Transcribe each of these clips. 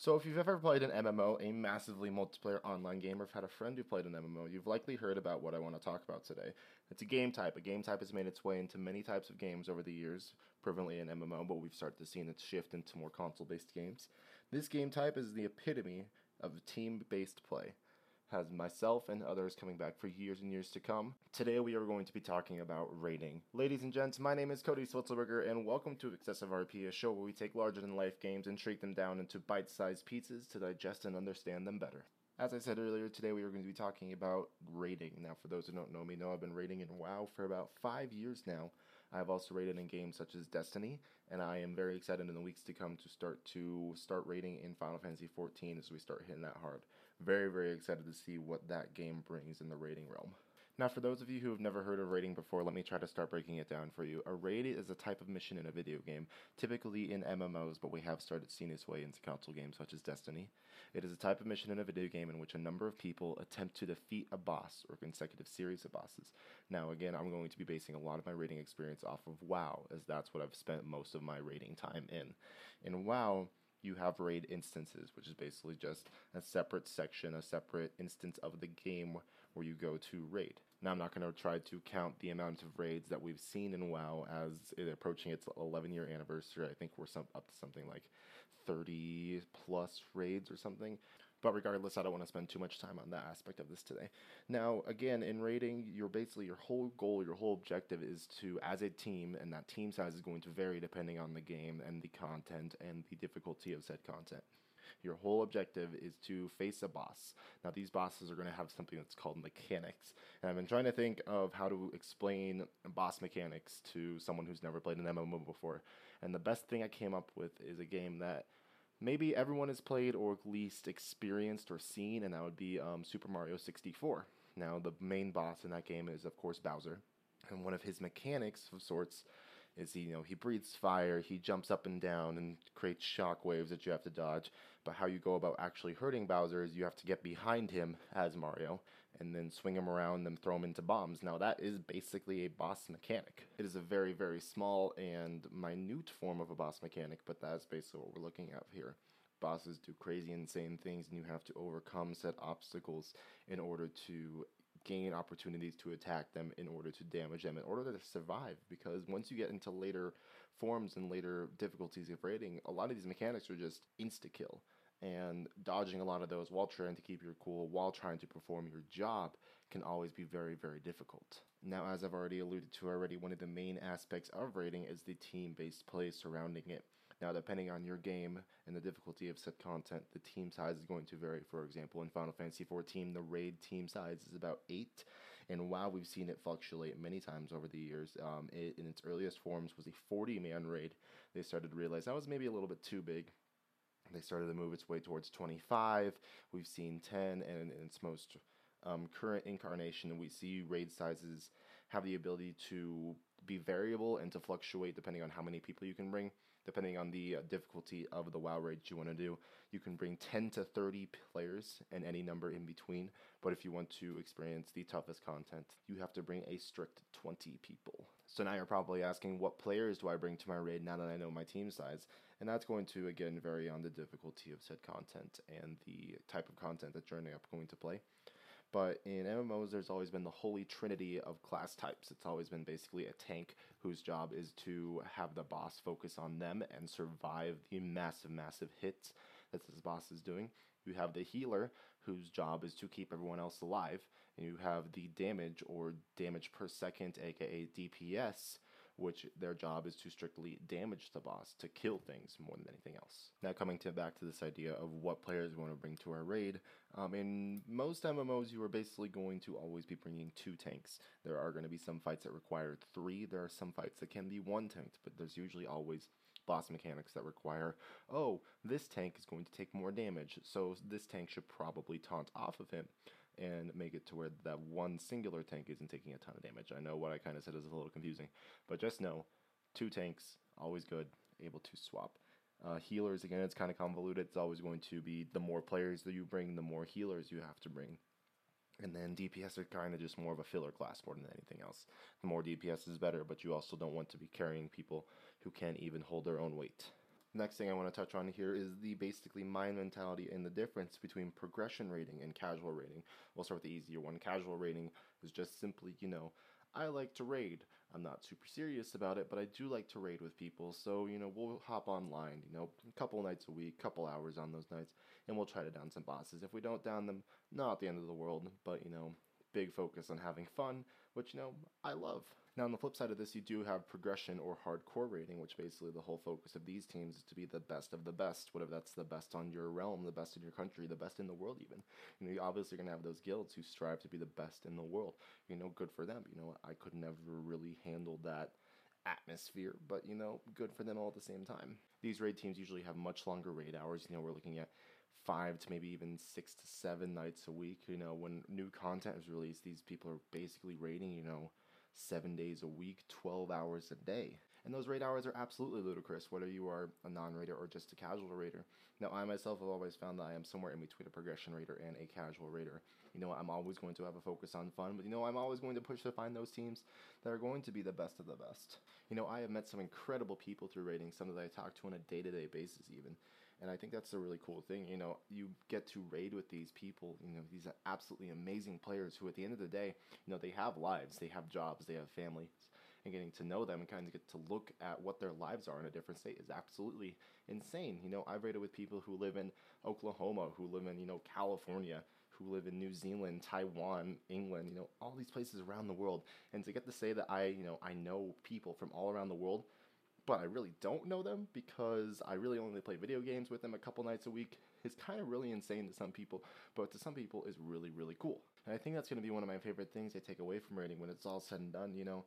So, if you've ever played an MMO, a massively multiplayer online game, or have had a friend who played an MMO, you've likely heard about what I want to talk about today. It's a game type. A game type has made its way into many types of games over the years, prevalently in MMO, but we've started to see its shift into more console based games. This game type is the epitome of team based play has myself and others coming back for years and years to come. Today we are going to be talking about raiding. Ladies and gents, my name is Kody Switzelberger and welcome to Excessive RP, a show where we take larger than life games and shrink them down into bite-sized pieces to digest and understand them better. As I said earlier, today we are going to be talking about raiding. Now, for those who don't know me, know I've been raiding in WoW for about five years now. I have also raided in games such as Destiny, and I am very excited in the weeks to come to start to start raiding in Final Fantasy XIV as we start hitting that hard. Very, very excited to see what that game brings in the raiding realm. Now, for those of you who have never heard of raiding before, let me try to start breaking it down for you. A raid is a type of mission in a video game, typically in MMOs, but we have started seeing its way into console games such as Destiny. It is a type of mission in a video game in which a number of people attempt to defeat a boss or consecutive series of bosses. Now, again, I'm going to be basing a lot of my raiding experience off of WoW, as that's what I've spent most of my raiding time in. In WoW, you have raid instances, which is basically just a separate section, a separate instance of the game where you go to raid. Now, I'm not going to try to count the amount of raids that we've seen in WoW as it approaching its 11 year anniversary. I think we're some, up to something like 30 plus raids or something. But regardless, I don't want to spend too much time on that aspect of this today. Now, again, in raiding, you're basically your whole goal, your whole objective is to, as a team, and that team size is going to vary depending on the game and the content and the difficulty of said content. Your whole objective is to face a boss. Now, these bosses are going to have something that's called mechanics. And I've been trying to think of how to explain boss mechanics to someone who's never played an MMO before. And the best thing I came up with is a game that maybe everyone has played or at least experienced or seen, and that would be um, Super Mario 64. Now, the main boss in that game is, of course, Bowser. And one of his mechanics of sorts is he, you know, he breathes fire, he jumps up and down and creates shock waves that you have to dodge. But how you go about actually hurting Bowser is you have to get behind him as Mario and then swing him around and throw him into bombs. Now that is basically a boss mechanic. It is a very, very small and minute form of a boss mechanic, but that's basically what we're looking at here bosses do crazy insane things and you have to overcome set obstacles in order to gain opportunities to attack them in order to damage them, in order to survive. Because once you get into later forms and later difficulties of raiding, a lot of these mechanics are just insta kill. And dodging a lot of those while trying to keep your cool, while trying to perform your job, can always be very, very difficult. Now, as I've already alluded to already, one of the main aspects of raiding is the team based play surrounding it. Now, depending on your game and the difficulty of set content, the team size is going to vary. For example, in Final Fantasy XIV, the raid team size is about eight, and while we've seen it fluctuate many times over the years, um, it, in its earliest forms was a 40 man raid. They started to realize that was maybe a little bit too big. They started to move its way towards 25. We've seen 10, and in its most um, current incarnation, we see raid sizes have the ability to be variable and to fluctuate depending on how many people you can bring, depending on the uh, difficulty of the WoW raid you want to do. You can bring 10 to 30 players and any number in between, but if you want to experience the toughest content, you have to bring a strict 20 people. So now you're probably asking, what players do I bring to my raid now that I know my team size? And that's going to, again, vary on the difficulty of said content and the type of content that you're going to play. But in MMOs, there's always been the holy trinity of class types. It's always been basically a tank whose job is to have the boss focus on them and survive the massive, massive hits that this boss is doing. You have the healer, whose job is to keep everyone else alive. And you have the damage or damage per second, aka DPS, which their job is to strictly damage the boss, to kill things more than anything else. Now, coming to back to this idea of what players want to bring to our raid, um, in most MMOs, you are basically going to always be bringing two tanks. There are going to be some fights that require three, there are some fights that can be one tanked, but there's usually always boss mechanics that require, oh, this tank is going to take more damage, so this tank should probably taunt off of him and make it to where that one singular tank isn't taking a ton of damage. I know what I kind of said is a little confusing, but just know two tanks, always good, able to swap. Uh, healers, again, it's kind of convoluted. It's always going to be the more players that you bring, the more healers you have to bring. And then DPS are kind of just more of a filler class more than anything else. The more DPS is better, but you also don't want to be carrying people who can't even hold their own weight. Next thing I want to touch on here is the basically mind mentality and the difference between progression raiding and casual raiding. We'll start with the easier one. Casual raiding is just simply, you know, I like to raid. I'm not super serious about it, but I do like to raid with people. So, you know, we'll hop online, you know, a couple nights a week, couple hours on those nights, and we'll try to down some bosses. If we don't down them, not the end of the world, but, you know, big focus on having fun, which, you know, I love. Now, on the flip side of this, you do have progression or hardcore raiding, which basically the whole focus of these teams is to be the best of the best, whatever that's the best on your realm, the best in your country, the best in the world, even. You know, you obviously going to have those guilds who strive to be the best in the world. You know, good for them. You know, I could never really handle that atmosphere, but you know, good for them all at the same time. These raid teams usually have much longer raid hours. You know, we're looking at five to maybe even six to seven nights a week. You know, when new content is released, these people are basically raiding, you know, seven days a week, 12 hours a day. And those raid hours are absolutely ludicrous, whether you are a non raider or just a casual raider. Now, I myself have always found that I am somewhere in between a progression raider and a casual raider. You know, I'm always going to have a focus on fun, but you know, I'm always going to push to find those teams that are going to be the best of the best. You know, I have met some incredible people through raiding, some that I talk to on a day to day basis, even. And I think that's a really cool thing. You know, you get to raid with these people, you know, these absolutely amazing players who, at the end of the day, you know, they have lives, they have jobs, they have families. And getting to know them and kind of get to look at what their lives are in a different state is absolutely insane. You know, I've raided with people who live in Oklahoma, who live in, you know, California, who live in New Zealand, Taiwan, England, you know, all these places around the world. And to get to say that I, you know, I know people from all around the world but I really don't know them because I really only play video games with them a couple nights a week is kind of really insane to some people, but to some people is really, really cool. And I think that's going to be one of my favorite things I take away from raiding when it's all said and done, you know.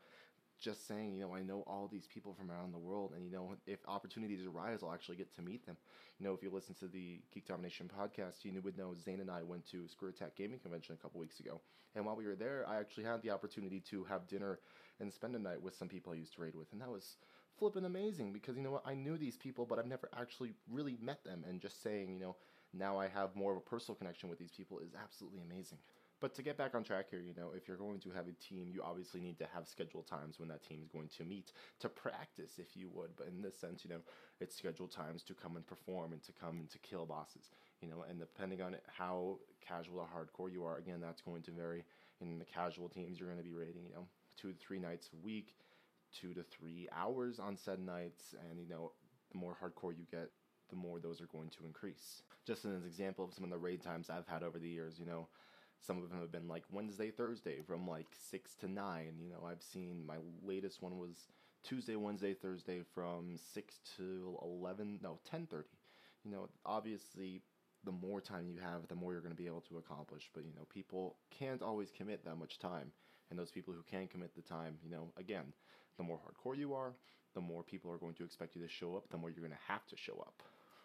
Just saying, you know, I know all these people from around the world, and you know, if opportunities arise, I'll actually get to meet them. You know, if you listen to the Geek Domination podcast, you would know Zane and I went to ScrewAttack Gaming Convention a couple weeks ago, and while we were there, I actually had the opportunity to have dinner and spend a night with some people I used to raid with, and that was flipping amazing because you know what I knew these people, but I've never actually really met them. And just saying, you know, now I have more of a personal connection with these people is absolutely amazing. But to get back on track here, you know, if you're going to have a team, you obviously need to have scheduled times when that team is going to meet to practice, if you would. But in this sense, you know, it's scheduled times to come and perform and to come and to kill bosses, you know, and depending on how casual or hardcore you are, again, that's going to vary. In the casual teams, you're going to be raiding, you know, two to three nights a week two to three hours on said nights, and you know, the more hardcore you get, the more those are going to increase. Just as an example of some of the raid times I've had over the years, you know, some of them have been like Wednesday, Thursday from like six to nine. You know, I've seen my latest one was Tuesday, Wednesday, Thursday from six to eleven, no, ten thirty. You know, obviously the more time you have, the more you're going to be able to accomplish. But you know, people can't always commit that much time, and those people who can commit the time, you know, again, the more hardcore you are, the more people are going to expect you to show up, the more you're going to have to show up.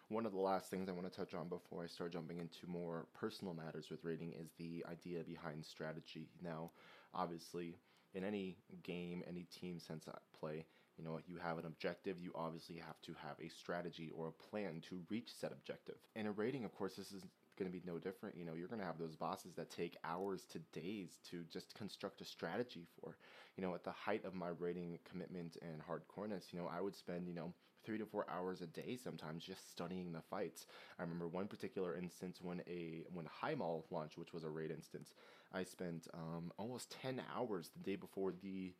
One of the last things I want to touch on before I start jumping into more personal matters with raiding is the idea behind strategy. Now, obviously, in any game, any team sense play, you know, you have an objective, you obviously have to have a strategy or a plan to reach said objective. In raiding, of course, this is going to be no different. You know, you're going to have those bosses that take hours to days to just construct a strategy for. You know, at the height of my raiding commitment and hardcoreness, you know, I would spend, you know, three to four hours a day sometimes just studying the fights. I remember one particular instance when a when Highmaul launched, which was a raid instance, I spent um, almost ten hours the day before the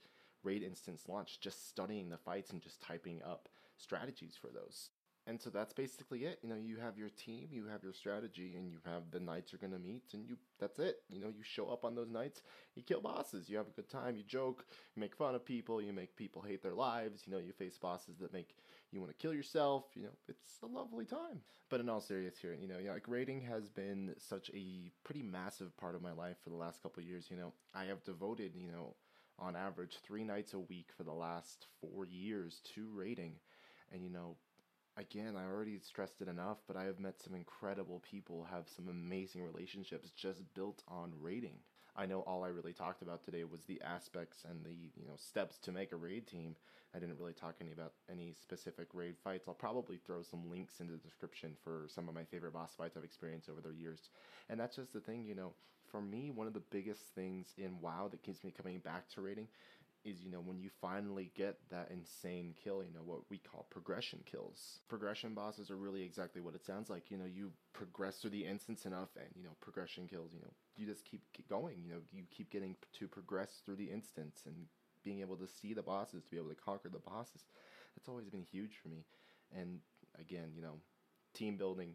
raid instance launch just studying the fights and just typing up strategies for those and so that's basically it. You know, you have your team, you have your strategy, and you have the nights you're gonna meet, and you that's it. You know, you show up on those nights, you kill bosses, you have a good time, you joke, you make fun of people, you make people hate their lives. You know, you face bosses that make you want to kill yourself. You know, it's a lovely time. But in all seriousness, here, you know, yeah, like raiding has been such a pretty massive part of my life for the last couple years. You know, I have devoted, you know, on average three nights a week for the last four years to raiding. And you know, again, I already stressed it enough, but I have met some incredible people, have some amazing relationships just built on raiding. I know all I really talked about today was the aspects and the you know steps to make a raid team. I didn't really talk any about any specific raid fights. I'll probably throw some links in the description for some of my favorite boss fights I've experienced over the years. And that's just the thing, you know, for me, one of the biggest things in WoW that keeps me coming back to raiding is you know when you finally get that insane kill you know what we call progression kills. Progression bosses are really exactly what it sounds like. You know you progress through the instance enough and you know progression kills you know you just keep going you know you keep getting to progress through the instance and being able to see the bosses to be able to conquer the bosses. That's always been huge for me. And again you know team building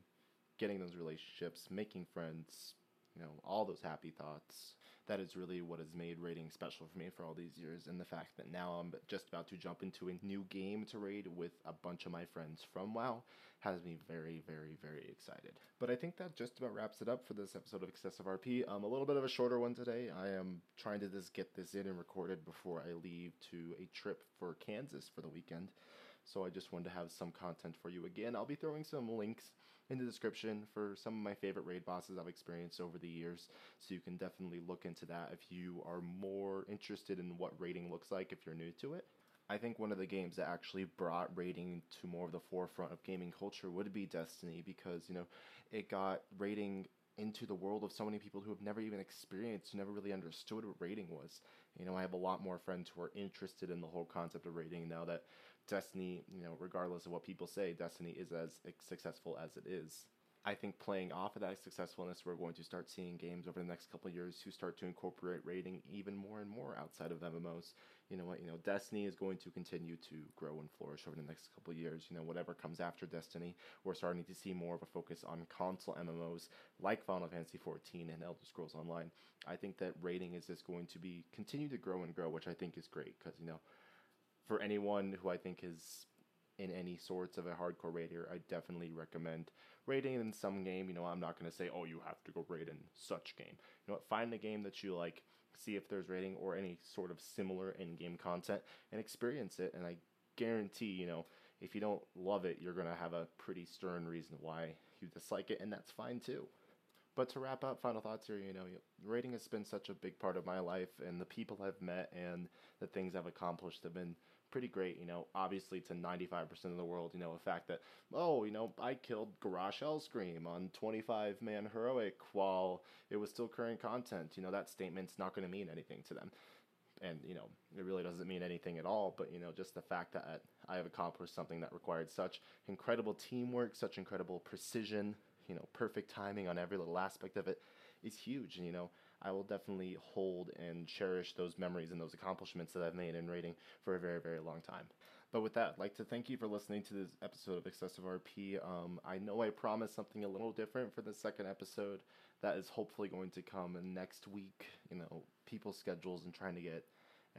getting those relationships making friends you know all those happy thoughts that is really what has made raiding special for me for all these years and the fact that now i'm just about to jump into a new game to raid with a bunch of my friends from wow has me very very very excited. But i think that just about wraps it up for this episode of excessive rp um, a little bit of a shorter one today. I am trying to just get this in and recorded before i leave to a trip for kansas for the weekend. So I just wanted to have some content for you again. I'll be throwing some links in the description for some of my favorite raid bosses I've experienced over the years. So you can definitely look into that if you are more interested in what raiding looks like if you're new to it. I think one of the games that actually brought raiding to more of the forefront of gaming culture would be Destiny because, you know, it got raiding into the world of so many people who have never even experienced, never really understood what raiding was. You know, I have a lot more friends who are interested in the whole concept of raiding now that Destiny, you know, regardless of what people say, Destiny is as successful as it is. I think playing off of that successfulness, we're going to start seeing games over the next couple years who start to incorporate raiding even more and more outside of MMOs. You know what? You know, Destiny is going to continue to grow and flourish over the next couple years. You know, whatever comes after Destiny, we're starting to see more of a focus on console MMOs like Final Fantasy XIV and Elder Scrolls Online. I think that raiding is just going to be continue to grow and grow, which I think is great because you know for anyone who I think is in any sorts of a hardcore raider, I definitely recommend raiding in some game. You know, I'm not going to say, oh, you have to go raid in such game. You know what? Find a game that you like, see if there's raiding or any sort of similar in game content, and experience it. And I guarantee, you know, if you don't love it, you're going to have a pretty stern reason why you dislike it, and that's fine too. But to wrap up, final thoughts here, you know, raiding has been such a big part of my life, and the people I've met and the things I've accomplished have been pretty great. You know, obviously to 95% of the world, you know, the fact that, oh, you know, I killed Garrosh Hellscream on 25 man heroic while it was still current content. You know, that statement's not going to mean anything to them. And, you know, it really doesn't mean anything at all. But, you know, just the fact that I have accomplished something that required such incredible teamwork, such incredible precision, you know, perfect timing on every little aspect of it is huge. And, you know, I will definitely hold and cherish those memories and those accomplishments that I've made in raiding for a very, very long time. But with that, I'd like to thank you for listening to this episode of Excessive RP. Um, I know I promised something a little different for the second episode. That is hopefully going to come next week. You know, people's schedules and trying to get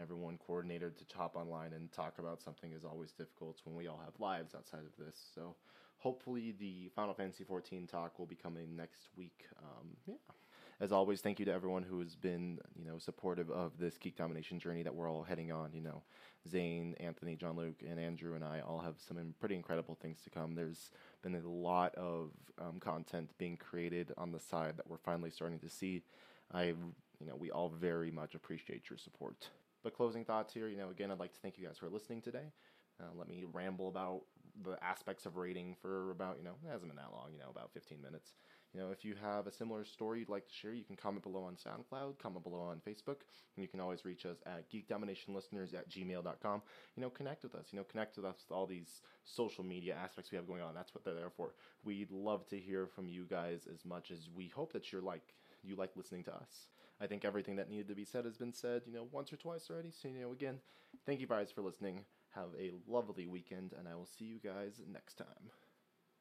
everyone coordinated to chop online and talk about something is always difficult when we all have lives outside of this. So hopefully the Final Fantasy 14 talk will be coming next week. Um, yeah as always, thank you to everyone who has been, you know, supportive of this geek domination journey that we're all heading on. You know, Zane, Anthony, John Luke, and Andrew and I all have some pretty incredible things to come. There's been a lot of um, content being created on the side that we're finally starting to see. I, you know, we all very much appreciate your support. But closing thoughts here, you know, again, I'd like to thank you guys for listening today. Uh, let me ramble about the aspects of raiding for about, you know, it hasn't been that long, you know, about 15 minutes. You know, if you have a similar story you'd like to share, you can comment below on SoundCloud, comment below on Facebook, and you can always reach us at geekdominationlisteners at gmail.com. You know, connect with us. You know, connect with us with all these social media aspects we have going on. That's what they're there for. We'd love to hear from you guys as much as we hope that you're like you like listening to us. I think everything that needed to be said has been said, you know, once or twice already. So, you know, again, thank you guys for listening. Have a lovely weekend, and I will see you guys next time.